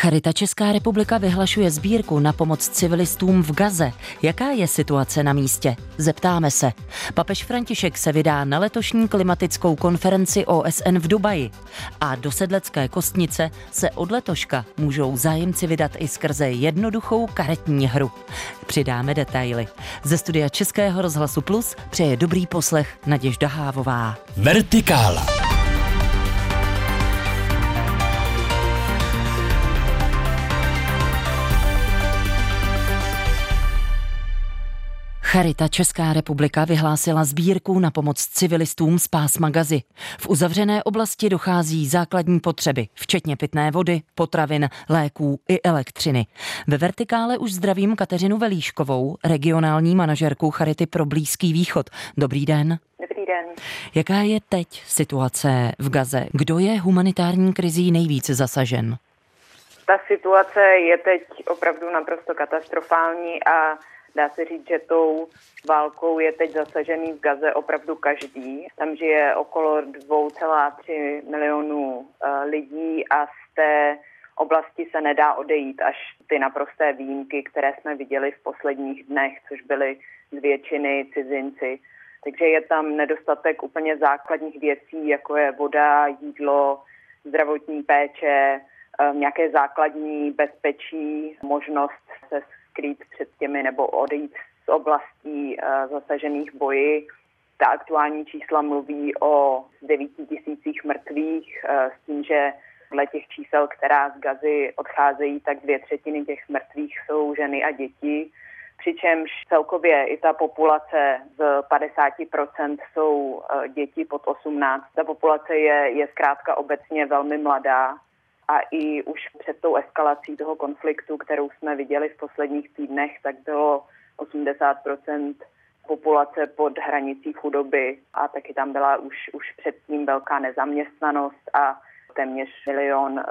Charita Česká republika vyhlašuje sbírku na pomoc civilistům v Gaze. Jaká je situace na místě? Zeptáme se. Papež František se vydá na letošní klimatickou konferenci OSN v Dubaji. A do sedlecké kostnice se od letoška můžou zájemci vydat i skrze jednoduchou karetní hru. Přidáme detaily. Ze studia Českého rozhlasu Plus přeje dobrý poslech Naděžda Hávová. Vertikála. Charita Česká republika vyhlásila sbírku na pomoc civilistům z pásma Gazy. V uzavřené oblasti dochází základní potřeby, včetně pitné vody, potravin, léků i elektřiny. Ve vertikále už zdravím Kateřinu Velíškovou, regionální manažerku Charity pro Blízký východ. Dobrý den. Dobrý den. Jaká je teď situace v Gaze? Kdo je humanitární krizí nejvíce zasažen? Ta situace je teď opravdu naprosto katastrofální a Dá se říct, že tou válkou je teď zasažený v Gaze opravdu každý. Tam žije okolo 2,3 milionů eh, lidí a z té oblasti se nedá odejít až ty naprosté výjimky, které jsme viděli v posledních dnech, což byly z většiny cizinci. Takže je tam nedostatek úplně základních věcí, jako je voda, jídlo, zdravotní péče, eh, nějaké základní bezpečí, možnost se skrýt před těmi nebo odejít z oblastí uh, zasažených boji. Ta aktuální čísla mluví o 9 tisících mrtvých uh, s tím, že dle těch čísel, která z Gazy odcházejí, tak dvě třetiny těch mrtvých jsou ženy a děti. Přičemž celkově i ta populace z 50% jsou eh, děti pod 18. Ta populace je, je zkrátka obecně velmi mladá a i už před tou eskalací toho konfliktu, kterou jsme viděli v posledních týdnech, tak bylo 80% populace pod hranicí chudoby a taky tam byla už, už předtím velká nezaměstnanost a téměř milion eh,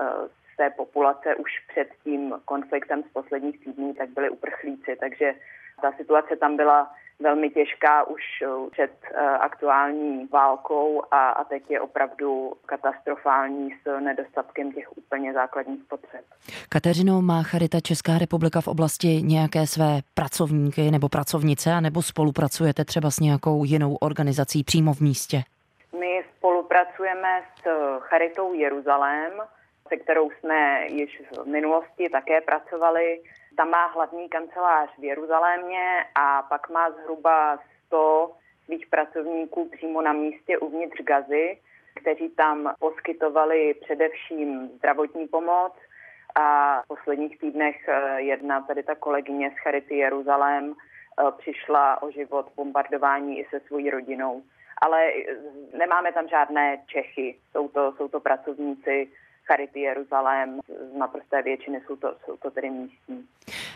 z té populace už před tím konfliktem z posledních týdnů tak byli uprchlíci, takže ta situace tam byla velmi těžká už uh, před uh, aktuální válkou a, a teď je opravdu katastrofální s nedostatkem těch úplně základních potřeb. Kateřino, má Charita Česká republika v oblasti nějaké své pracovníky nebo pracovnice, nebo spolupracujete třeba s nějakou jinou organizací přímo v místě? My spolupracujeme s Charitou Jeruzalém, se kterou jsme již v minulosti také pracovali tam má hlavní kancelář v Jeruzalémě a pak má zhruba 100 svých pracovníků přímo na místě uvnitř Gazy, kteří tam poskytovali především zdravotní pomoc a v posledních týdnech eh, jedna tady ta kolegyně z Charity Jeruzalém eh, přišla o život v bombardování i se svojí rodinou. Ale eh, nemáme tam žádné Čechy, jsou to, jsou to pracovníci Charity Jeruzalém, z naprosté většiny jsou to, jsou to tedy místní.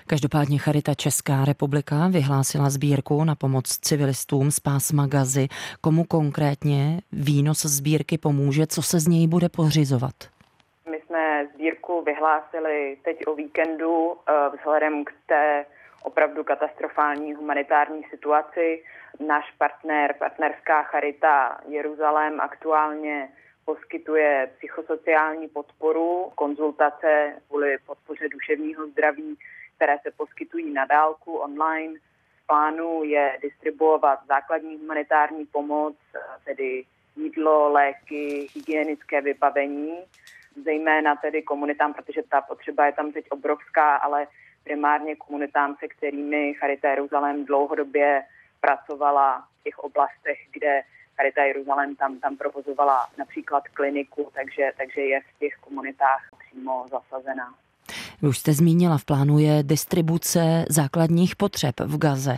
Každopádně Charita Česká republika vyhlásila sbírku na pomoc civilistům z pásma Gazy. Komu konkrétně výnos sbírky pomůže, co se z něj bude pořizovat? My jsme sbírku vyhlásili teď o víkendu eh, vzhledem k té opravdu katastrofální humanitární situaci. Náš partner, partnerská Charita Jeruzalém aktuálně poskytuje psychosociální podporu, konzultace kvůli podpoře duševního zdraví, které se poskytují na dálku online. V plánu je distribuovat základní humanitární pomoc, tedy jídlo, léky, hygienické vybavení, zejména tedy komunitám, protože ta potřeba je tam teď obrovská, ale primárně komunitám, se kterými Charita Jeruzalém dlouhodobě pracovala v těch oblastech, kde Charita Jeruzalém tam, tam provozovala například kliniku, takže, takže je v těch komunitách přímo zasazená. Vy už jste zmínila, v plánu je distribuce základních potřeb v Gaze.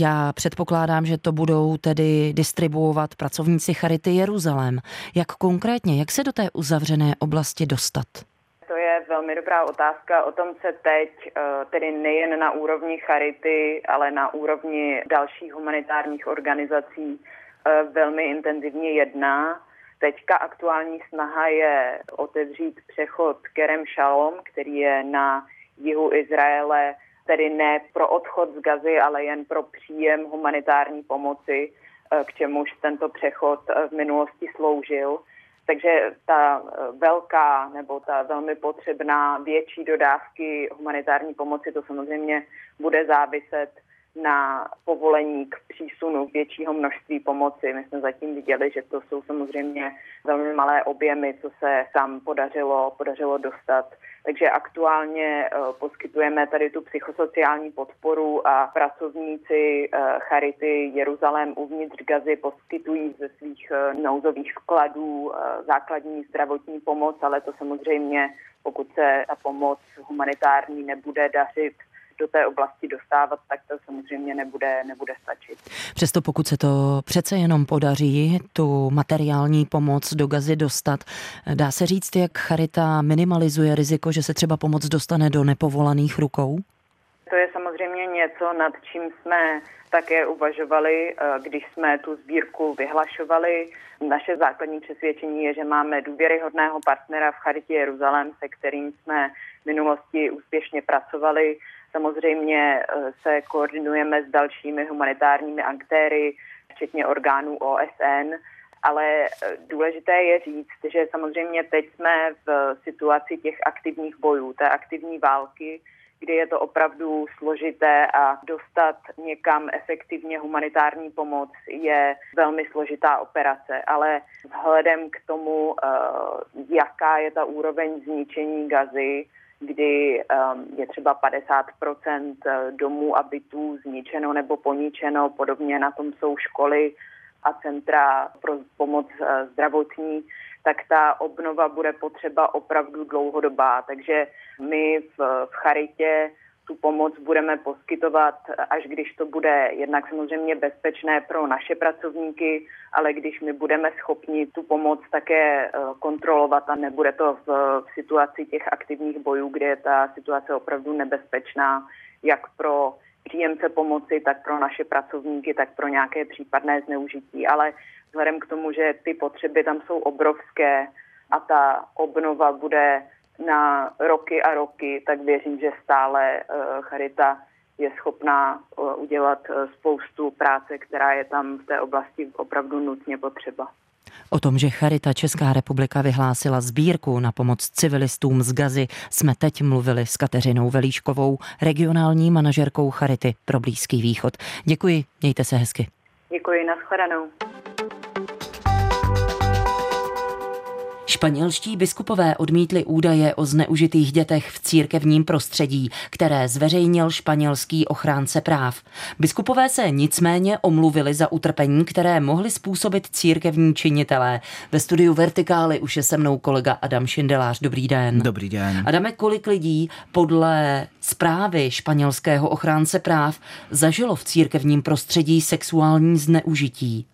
Já předpokládám, že to budou tedy distribuovat pracovníci Charity Jeruzalém. Jak konkrétně, jak se do té uzavřené oblasti dostat? To je velmi dobrá otázka. O tom se teď, eh, tedy nejen na úrovni Charity, ale na úrovni dalších humanitárních organizací velmi intenzivně jedná. Teďka aktuální snaha je otevřít přechod Kerem Shalom, který je na jihu Izraele, tedy ne pro odchod z Gazy, ale jen pro příjem humanitární pomoci, e, k čemuž tento přechod e, v minulosti sloužil. Takže ta velká nebo ta velmi potřebná větší dodávky humanitární pomoci, to samozřejmě bude záviset na povolení k přísunu většího množství pomoci. My jsme zatím viděli, že to jsou samozřejmě velmi malé objemy, co se tam podařilo, podařilo dostat. Takže aktuálně uh, poskytujeme tady tu psychosociální podporu a pracovníci uh, Charity Jeruzalém uvnitř Gazy poskytují ze svých uh, nouzových vkladů základní zdravotní pomoc, ale to samozřejmě, pokud se ta pomoc humanitární nebude dařit do té oblasti dostávat, tak to samozřejmě nebude, nebude stačit. Přesto pokud se to přece jenom podaří, tu materiální pomoc do gazy dostat, dá se říct, jak Charita minimalizuje riziko, že se třeba pomoc dostane do nepovolaných rukou? To je samozřejmě něco, nad čím jsme také uvažovali, eh, když jsme tu sbírku vyhlašovali. Naše základní přesvědčení je, že máme důvěryhodného partnera v Charitě Jeruzalém, se kterým jsme v minulosti úspěšně pracovali Samozřejmě eh, se koordinujeme s dalšími humanitárními aktéry, včetně orgánů OSN, ale eh, důležité je říct, že samozřejmě teď jsme v situaci těch aktivních bojů, té aktivní války, kdy je to opravdu složité a dostat někam efektivně humanitární pomoc je velmi složitá operace. Ale vzhledem k tomu, eh, jaká je ta úroveň zničení gazy, kdy um, je třeba 50 eh, domů a bytů zničeno nebo poničeno. Podobně na tom jsou školy a centra pro pomoc eh, zdravotní, tak ta obnova bude potřeba opravdu dlouhodobá. Takže my v, v Charitě tu pomoc budeme poskytovat, až když to bude jednak samozřejmě bezpečné pro naše pracovníky, ale když my budeme schopni tu pomoc také eh, kontrolovat a nebude to v, v situaci těch aktivních bojů, kde je ta situace opravdu nebezpečná, jak pro příjemce pomoci, tak pro naše pracovníky, tak pro nějaké případné zneužití. Ale vzhledem k tomu, že ty potřeby tam jsou obrovské a ta obnova bude na roky a roky, tak věřím, že stále uh, Charita je schopná uh, udělat uh, spoustu práce, která je tam v té oblasti opravdu nutně potřeba. O tom, že Charita Česká republika vyhlásila sbírku na pomoc civilistům z Gazy, jsme teď mluvili s Kateřinou Velíškovou, regionální manažerkou Charity pro Blízký východ. Děkuji, mějte se hezky. Děkuji, nashledanou. Španělští biskupové odmítli údaje o zneužitých dětech v církevním prostředí, které zveřejnil španělský ochránce práv. Biskupové se nicméně omluvili za utrpení, které mohly způsobit církevní činitelé. Ve studiu Vertikály už je se mnou kolega Adam Šindelář. Dobrý den. Dobrý den. Adame, kolik lidí podle zprávy španělského ochránce práv zažilo v církevním prostředí sexuální zneužití?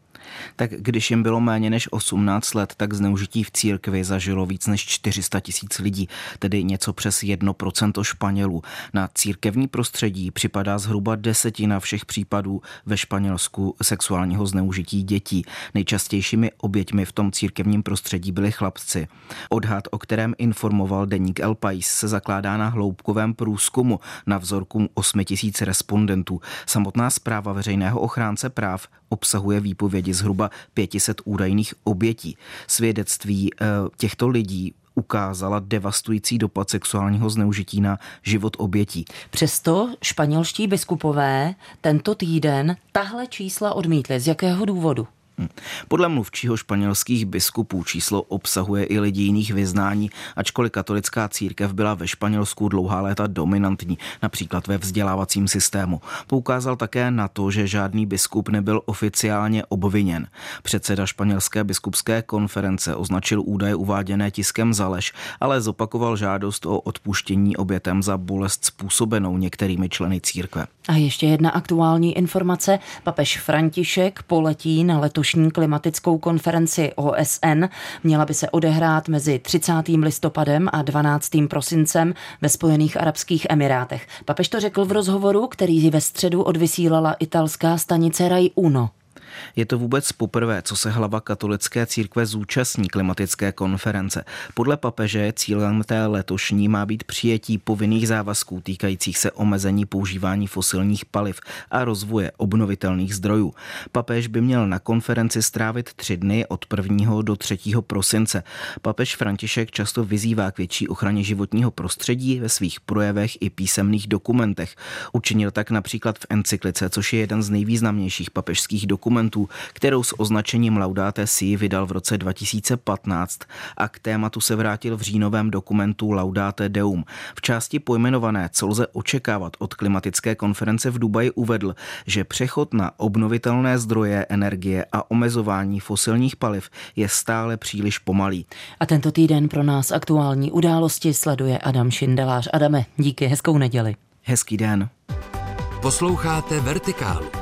Tak když jim bylo méně než 18 let, tak zneužití v církvi zažilo víc než 400 tisíc lidí, tedy něco přes 1% Španělů. Na církevní prostředí připadá zhruba desetina všech případů ve Španělsku sexuálního zneužití dětí. Nejčastějšími oběťmi v tom církevním prostředí byli chlapci. Odhad, o kterém informoval deník El Pais, se zakládá na hloubkovém průzkumu na vzorku 8 tisíc respondentů. Samotná zpráva veřejného ochránce práv obsahuje výpovědi zhruba 500 údajných obětí. Svědectví eh, těchto lidí ukázala devastující dopad sexuálního zneužití na život obětí. Přesto španělští biskupové tento týden tahle čísla odmítli. Z jakého důvodu? Hm. Podle mluvčího španělských biskupů číslo obsahuje i lidi jiných vyznání, ačkoliv katolická církev byla ve Španělsku dlouhá léta dominantní, například ve vzdělávacím systému. Poukázal také na to, že žádný biskup nebyl oficiálně obviněn. Předseda španělské biskupské konference označil údaje uváděné tiskem za lež, ale zopakoval žádost o odpuštění obětem za bolest způsobenou některými členy církve. A ještě jedna aktuální informace. Papež František poletí na letošní klimatickou konferenci OSN. Měla by se odehrát mezi 30. listopadem a 12. prosincem ve Spojených Arabských Emirátech. Papež to řekl v rozhovoru, který ve středu odvysílala italská stanice Rai Uno. Je to vůbec poprvé, co se hlava katolické církve zúčastní klimatické konference. Podle papeže cílem té letošní má být přijetí povinných závazků týkajících se omezení používání fosilních paliv a rozvoje obnovitelných zdrojů. Papež by měl na konferenci strávit tři dny od 1. do 3. prosince. Papež František často vyzývá k větší ochraně životního prostředí ve svých projevech i písemných dokumentech. Učinil tak například v encyklice, což je jeden z nejvýznamnějších papežských dokumentů, kterou s označením Laudate Si vydal v roce 2015 a k tématu se vrátil v říjnovém dokumentu Laudate Deum. V části pojmenované, co lze očekávat od klimatické konference v Dubaji uvedl, že přechod na obnovitelné zdroje energie a omezování fosilních paliv je stále příliš pomalý. A tento týden pro nás aktuální události sleduje Adam Šindelář. Adame, díky, hezkou neděli. Hezký den. Posloucháte Vertikálu.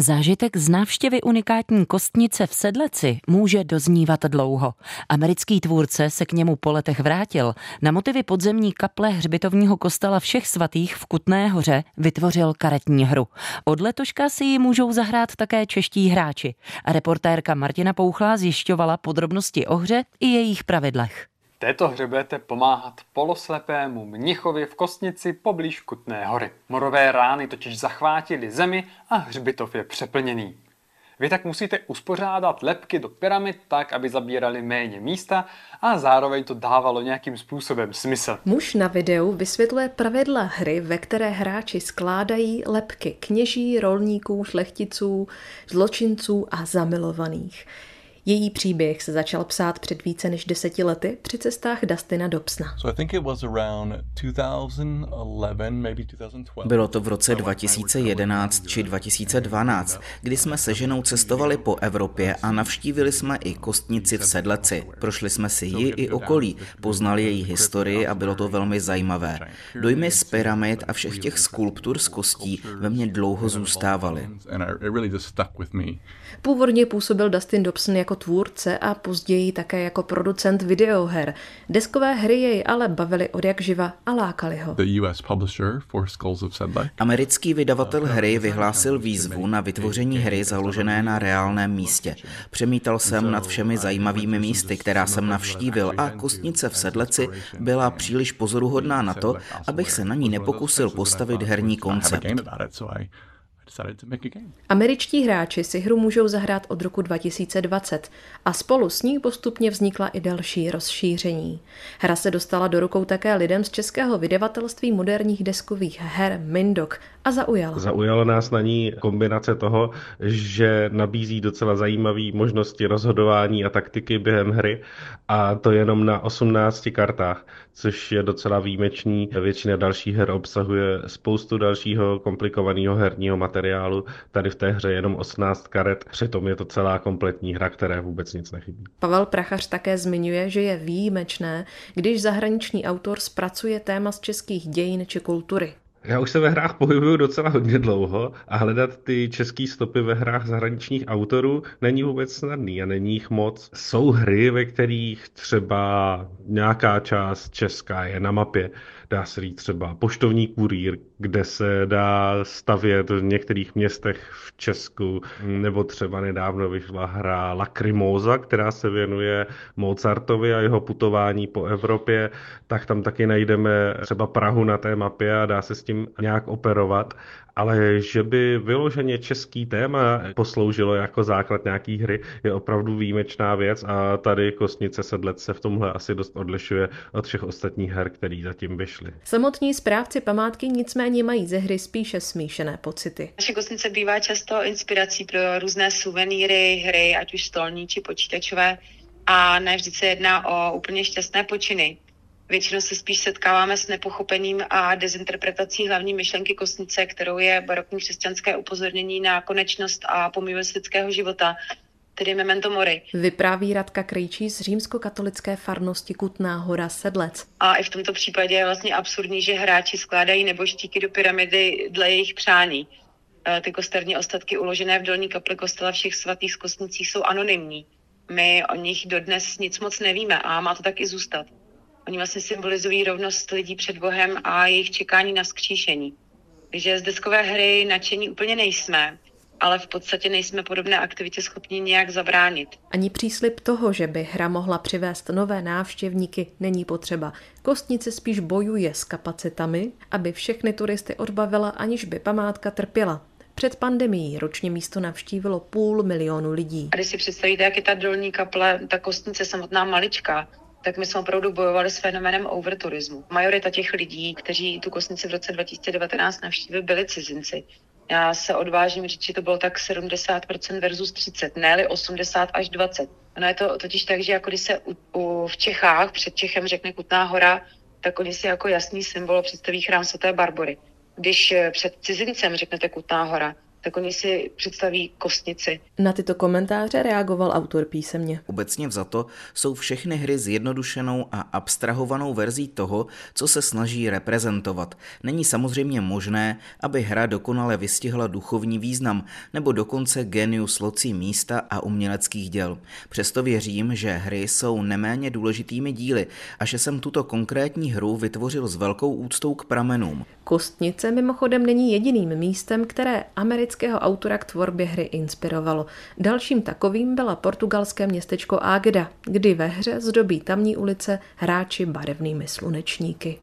Zážitek z návštěvy unikátní kostnice v Sedleci může doznívat dlouho. Americký tvůrce se k němu po letech vrátil. Na motivy podzemní kaple hřbitovního kostela všech svatých v Kutné hoře vytvořil karetní hru. Od letoška si ji můžou zahrát také čeští hráči. A reportérka Martina Pouchlá zjišťovala podrobnosti o hře i jejich pravidlech této hře budete pomáhat poloslepému mnichovi v kostnici poblíž Kutné hory. Morové rány totiž zachvátily zemi a hřbitov je přeplněný. Vy tak musíte uspořádat lepky do pyramid tak, aby zabírali méně místa a zároveň to dávalo nějakým způsobem smysl. Muž na videu vysvětluje pravidla hry, ve které hráči skládají lepky kněží, rolníků, šlechticů, zločinců a zamilovaných. Její příběh se začal psát před více než deseti lety při cestách Dustina Dobsna. Bylo to v roce 2011 či 2012, kdy jsme se ženou cestovali po Evropě a navštívili jsme i kostnici v Sedleci. Prošli jsme si ji i okolí, poznali její historii a bylo to velmi zajímavé. Dojmy z pyramid a všech těch skulptur z kostí ve mně dlouho zůstávaly. Původně působil Dustin Dobson jako tvůrce a později také jako producent videoher. Deskové hry jej ale bavily od jak živa a lákali ho. Americký vydavatel hry vyhlásil výzvu na vytvoření hry založené na reálném místě. Přemítal jsem nad všemi zajímavými místy, která jsem navštívil a kostnice v Sedleci byla příliš pozoruhodná na to, abych se na ní nepokusil postavit herní koncept. Američtí hráči si hru můžou zahrát od roku 2020 a spolu s ní postupně vznikla i další rozšíření. Hra se dostala do rukou také lidem z českého vydavatelství moderních deskových her Mindok a zaujala. Zaujala nás na ní kombinace toho, že nabízí docela zajímavé možnosti rozhodování a taktiky během hry a to jenom na 18 kartách, což je docela výjimečný. Většina dalších her obsahuje spoustu dalšího komplikovaného herního materiálu. Tady v té hře jenom 18 karet, přitom je to celá kompletní hra, které vůbec nic nechybí. Pavel Prachař také zmiňuje, že je výjimečné, když zahraniční autor zpracuje téma z českých dějin či kultury. Já už se ve hrách pohybuju docela hodně dlouho a hledat ty české stopy ve hrách zahraničních autorů není vůbec snadný a není jich moc. Jsou hry, ve kterých třeba nějaká část česká je na mapě, dá se říct třeba poštovní kurýr, kde se dá stavět v některých městech v Česku, nebo třeba nedávno vyšla hra Lacrimosa, která se věnuje Mozartovi a jeho putování po Evropě, tak tam taky najdeme třeba Prahu na té mapě a dá se s tím nějak operovat ale že by vyloženě český téma posloužilo jako základ nějaký hry, je opravdu výjimečná věc a tady Kostnice sedlec se v tomhle asi dost odlišuje od všech ostatních her, které zatím vyšly. Samotní správci památky nicméně mají ze hry spíše smíšené pocity. Naše Kostnice bývá často inspirací pro různé suvenýry, hry, ať už stolní či počítačové a ne vždy se jedná o úplně šťastné počiny. Většinou se spíš setkáváme s nepochopením a dezinterpretací hlavní myšlenky kostnice, kterou je barokní křesťanské upozornění na konečnost a pomývost lidského života, tedy memento mori. Vypráví Radka Krejčí z římskokatolické farnosti Kutná hora Sedlec. A i v tomto případě je vlastně absurdní, že hráči skládají neboštíky do pyramidy dle jejich přání. Eh, ty kosterní ostatky uložené v dolní kapli kostela všech svatých z Kostnicích jsou anonymní. My o nich dodnes nic moc nevíme a má to tak i zůstat. Oni vlastně symbolizují rovnost lidí před Bohem a jejich čekání na skříšení. Takže z deskové hry nadšení úplně nejsme, ale v podstatě nejsme podobné aktivitě schopni nějak zabránit. Ani příslip toho, že by hra mohla přivést nové návštěvníky, není potřeba. Kostnice spíš bojuje s kapacitami, aby všechny turisty odbavila, aniž by památka trpěla. Před pandemií ročně místo navštívilo půl milionu lidí. A když si představíte, jak je ta dolní kaple, ta kostnice samotná maličká, tak my jsme opravdu bojovali s fenomenem overturismu. Majorita těch lidí, kteří tu kostnici v roce 2019 navštívili, byli cizinci. Já se odvážím říct, že to bylo tak 70% versus 30, ne 80 až 20. Ono je to totiž tak, že jako když se u, u, v Čechách před Čechem řekne Kutná hora, tak oni si jako jasný symbol představí chrám svaté Barbory. Když eh, před cizincem řeknete Kutná hora, tak oni si představí kostnici. Na tyto komentáře reagoval autor písemně. Obecně vzato jsou všechny hry zjednodušenou a abstrahovanou verzí toho, co se snaží reprezentovat. Není samozřejmě možné, aby hra dokonale vystihla duchovní význam nebo dokonce genius locí místa a uměleckých děl. Přesto věřím, že hry jsou neméně důležitými díly a že jsem tuto konkrétní hru vytvořil s velkou úctou k pramenům. Kostnice mimochodem není jediným místem, které amerického autora k tvorbě hry inspirovalo. Dalším takovým byla portugalské městečko Águeda, kdy ve hře zdobí tamní ulice hráči barevnými slunečníky.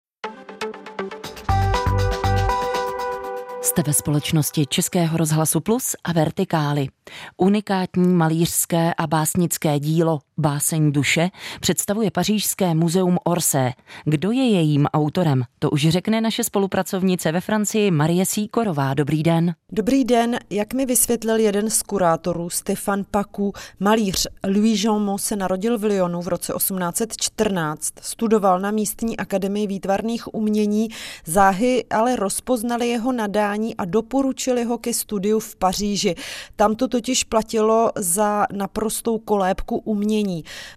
Jste ve společnosti Českého rozhlasu Plus a Vertikály. Unikátní malířské a básnické dílo Báseň duše představuje Pařížské muzeum Orsay. Kdo je jejím autorem? To už řekne naše spolupracovnice ve Francii Marie Síkorová. Dobrý den. Dobrý den. Jak mi vysvětlil jeden z kurátorů, Stefan Paku, malíř Louis Jean se narodil v Lyonu v roce 1814. Studoval na místní akademii výtvarných umění, záhy ale rozpoznali jeho nadání a doporučili ho ke studiu v Paříži. Tam to totiž platilo za naprostou kolébku umění.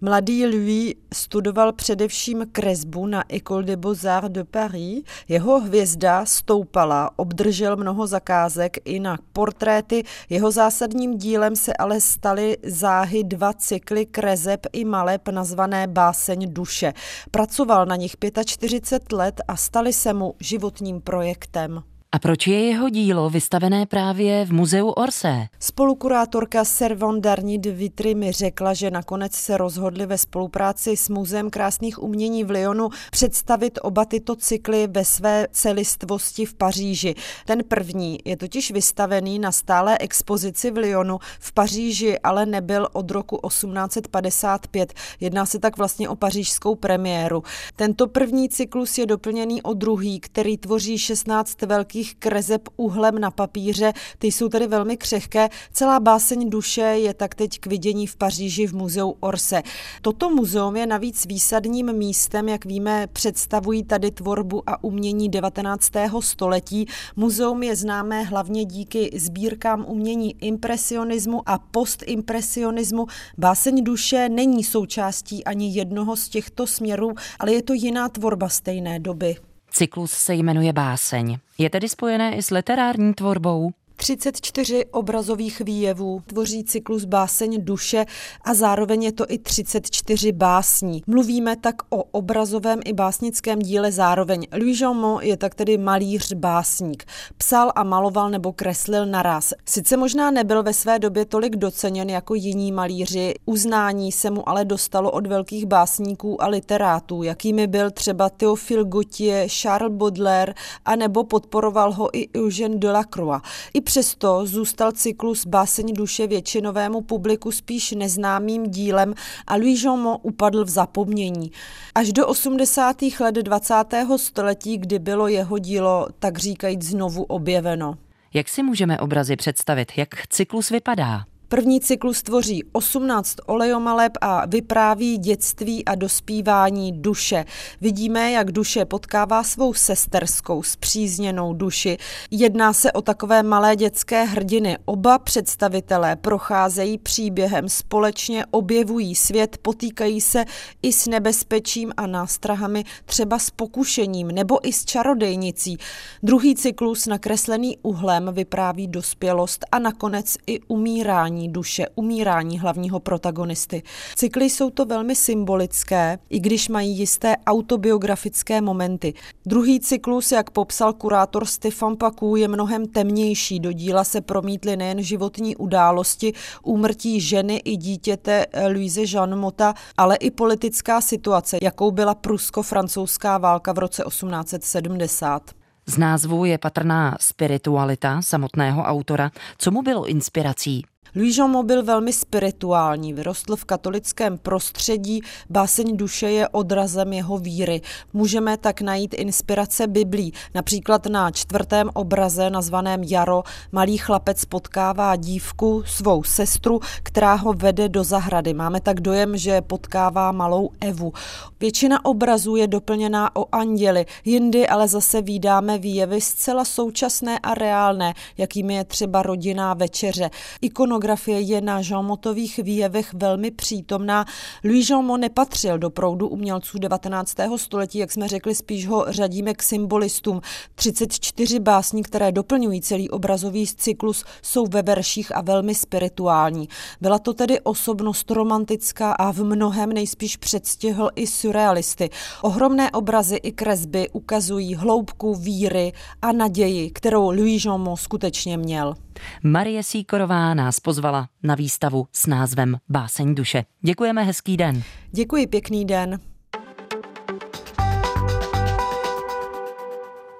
Mladý Louis studoval především kresbu na École des Beaux-Arts de Paris. Jeho hvězda stoupala, obdržel mnoho zakázek i na portréty. Jeho zásadním dílem se ale staly záhy dva cykly kreseb i maleb nazvané Báseň duše. Pracoval na nich 45 let a stali se mu životním projektem. A proč je jeho dílo vystavené právě v muzeu Orsay? Spolukurátorka Servon Darni de Vitry mi řekla, že nakonec se rozhodli ve spolupráci s Muzeem krásných umění v Lyonu představit oba tyto cykly ve své celistvosti v Paříži. Ten první je totiž vystavený na stálé expozici v Lyonu. V Paříži ale nebyl od roku 1855. Jedná se tak vlastně o pařížskou premiéru. Tento první cyklus je doplněný o druhý, který tvoří 16 velkých velkých krezeb uhlem na papíře, ty jsou tedy velmi křehké. Celá báseň duše je tak teď k vidění v Paříži v muzeu Orse. Toto muzeum je navíc výsadním místem, jak víme, představují tady tvorbu a umění 19. století. Muzeum je známé hlavně díky sbírkám umění impresionismu a postimpresionismu. Báseň duše není součástí ani jednoho z těchto směrů, ale je to jiná tvorba stejné doby. Cyklus se jmenuje Báseň. Je tedy spojené i s literární tvorbou? 34 obrazových výjevů tvoří cyklus báseň duše a zároveň je to i 34 básní. Mluvíme tak o obrazovém i básnickém díle zároveň. Louis Jean je tak tedy malíř básník. Psal a maloval nebo kreslil naraz. Sice možná nebyl ve své době tolik doceněn jako jiní malíři, uznání se mu ale dostalo od velkých básníků a literátů, jakými byl třeba Théophile Gautier, Charles Baudelaire a nebo podporoval ho i Eugène Delacroix. I přesto zůstal cyklus Báseň duše většinovému publiku spíš neznámým dílem a Louis Jean upadl v zapomnění. Až do 80. let 20. století, kdy bylo jeho dílo, tak říkajíc, znovu objeveno. Jak si můžeme obrazy představit? Jak cyklus vypadá? První cyklus tvoří 18 olejomaleb a vypráví dětství a dospívání duše. Vidíme, jak duše potkává svou sesterskou zpřízněnou duši. Jedná se o takové malé dětské hrdiny. Oba představitelé procházejí příběhem, společně objevují svět, potýkají se i s nebezpečím a nástrahami, třeba s pokušením nebo i s čarodejnicí. Druhý cyklus nakreslený uhlem vypráví dospělost a nakonec i umírání duše, umírání hlavního protagonisty. Cykly jsou to velmi symbolické, i když mají jisté autobiografické momenty. Druhý cyklus, jak popsal kurátor Stefan Paků, je mnohem temnější. Do díla se promítly nejen životní události, úmrtí ženy i dítěte Louise Jean Mota, ale i politická situace, jakou byla prusko-francouzská válka v roce 1870. Z názvu je patrná spiritualita samotného autora. Co mu bylo inspirací? Louis Jean byl velmi spirituální, vyrostl v katolickém prostředí, báseň duše je odrazem jeho víry. Můžeme tak najít inspirace Biblí. Například na čtvrtém obraze nazvaném Jaro malý chlapec potkává dívku, svou sestru, která ho vede do zahrady. Máme tak dojem, že potkává malou Evu. Většina obrazů je doplněná o anděli, jindy ale zase výdáme výjevy zcela současné a reálné, jakými je třeba rodinná večeře. Ikono ikonografie je na Jean-Motových výjevech velmi přítomná. Louis Jean nepatřil do proudu umělců 19. století, jak jsme řekli, spíš ho řadíme k symbolistům. 34 básní, které doplňují celý obrazový cyklus, jsou ve verších a velmi spirituální. Byla to tedy osobnost romantická a v mnohem nejspíš předstihl i surrealisty. Ohromné obrazy i kresby ukazují hloubku víry a naději, kterou Louis Jean skutečně měl. Marie Síkorová nás pozvala na výstavu s názvem Báseň duše. Děkujeme, hezký den. Děkuji, pěkný den.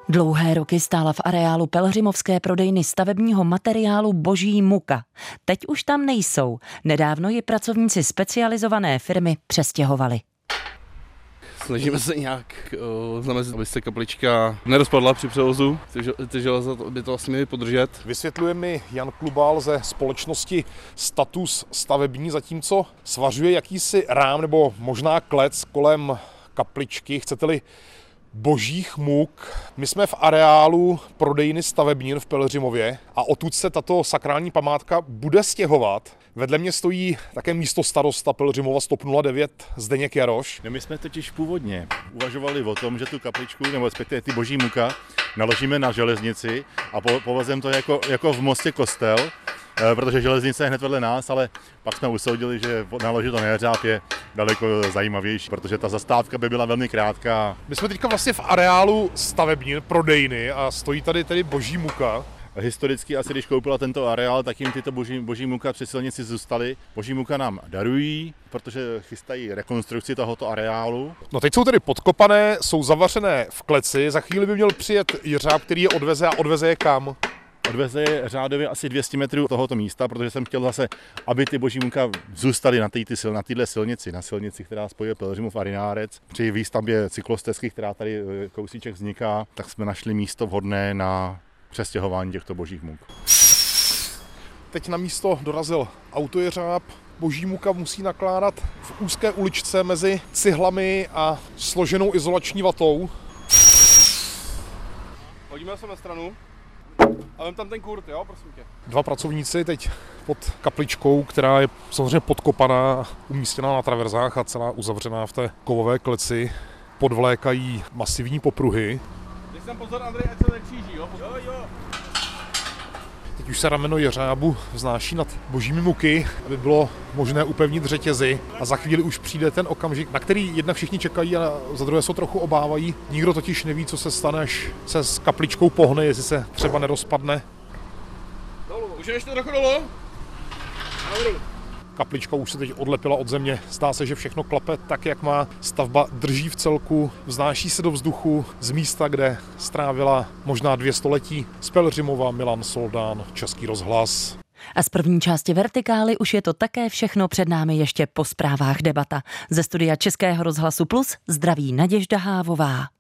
Dlouhé roky stála v areálu Pelhřimovské prodejny stavebního materiálu Boží muka. Teď už tam nejsou. Nedávno ji pracovníci specializované firmy přestěhovali snažíme se nějak uh, zamezit, aby se kaplička nerozpadla při převozu. Ty, železa by to asi měly podržet. Vysvětluje mi Jan Klubál ze společnosti Status stavební, zatímco svařuje jakýsi rám nebo možná klec kolem kapličky, chcete-li božích muk. My jsme v areálu prodejny stavebnín v Pelřimově a odtud se tato sakrální památka bude stěhovat. Vedle mě stojí také místo starosta Pelřimova stop 09 Zdeněk Jaroš. No my jsme totiž původně uvažovali o tom, že tu kapličku, nebo respektive ty boží muka, naložíme na železnici a povezeme to jako, jako v mostě kostel, protože železnice je hned vedle nás, ale pak jsme usoudili, že naložit to na jeřáb je daleko zajímavější, protože ta zastávka by byla velmi krátká. My jsme teďka vlastně v areálu stavební, prodejny a stojí tady tedy boží muka historicky asi, když koupila tento areál, tak jim tyto boží, boží muka při silnici zůstaly. Boží muka nám darují, protože chystají rekonstrukci tohoto areálu. No teď jsou tedy podkopané, jsou zavařené v kleci, za chvíli by měl přijet jeřáb, který je odveze a odveze je kam? Odveze je řádově asi 200 metrů tohoto místa, protože jsem chtěl zase, aby ty boží muka zůstaly na této na této silnici, na silnici, která spojuje Pelřimov a Rinárec. Při výstavbě cyklostezky, která tady eh, kousíček vzniká, tak jsme našli místo vhodné na přestěhování těchto božích muk. Teď na místo dorazil autojeřáb. Boží muka musí nakládat v úzké uličce mezi cihlami a složenou izolační vatou. Hodíme se na stranu. A vem tam ten kurt, jo, prosím tě. Dva pracovníci teď pod kapličkou, která je samozřejmě podkopaná, umístěná na traverzách a celá uzavřená v té kovové kleci, podvlékají masivní popruhy. Dej sem pozor, Andrej, ať se nekříží, jo? Jo, jo. Teď už se rameno jeřábu vznáší nad božími muky, aby bylo možné upevnit řetězy. A za chvíli už přijde ten okamžik, na který jednak všichni čekají a za druhé se trochu obávají. Nikdo totiž neví, co se stane, až se s kapličkou pohne, jestli se třeba nerozpadne. Dolů, už je ještě trochu dolů? Kaplička už se teď odlepila od země. Zdá se, že všechno klape tak, jak má. Stavba drží v celku, vznáší se do vzduchu z místa, kde strávila možná dvě století. Z Pelřimova Milan Soldán, Český rozhlas. A z první části Vertikály už je to také všechno před námi ještě po zprávách debata. Ze studia Českého rozhlasu Plus zdraví Naděžda Hávová.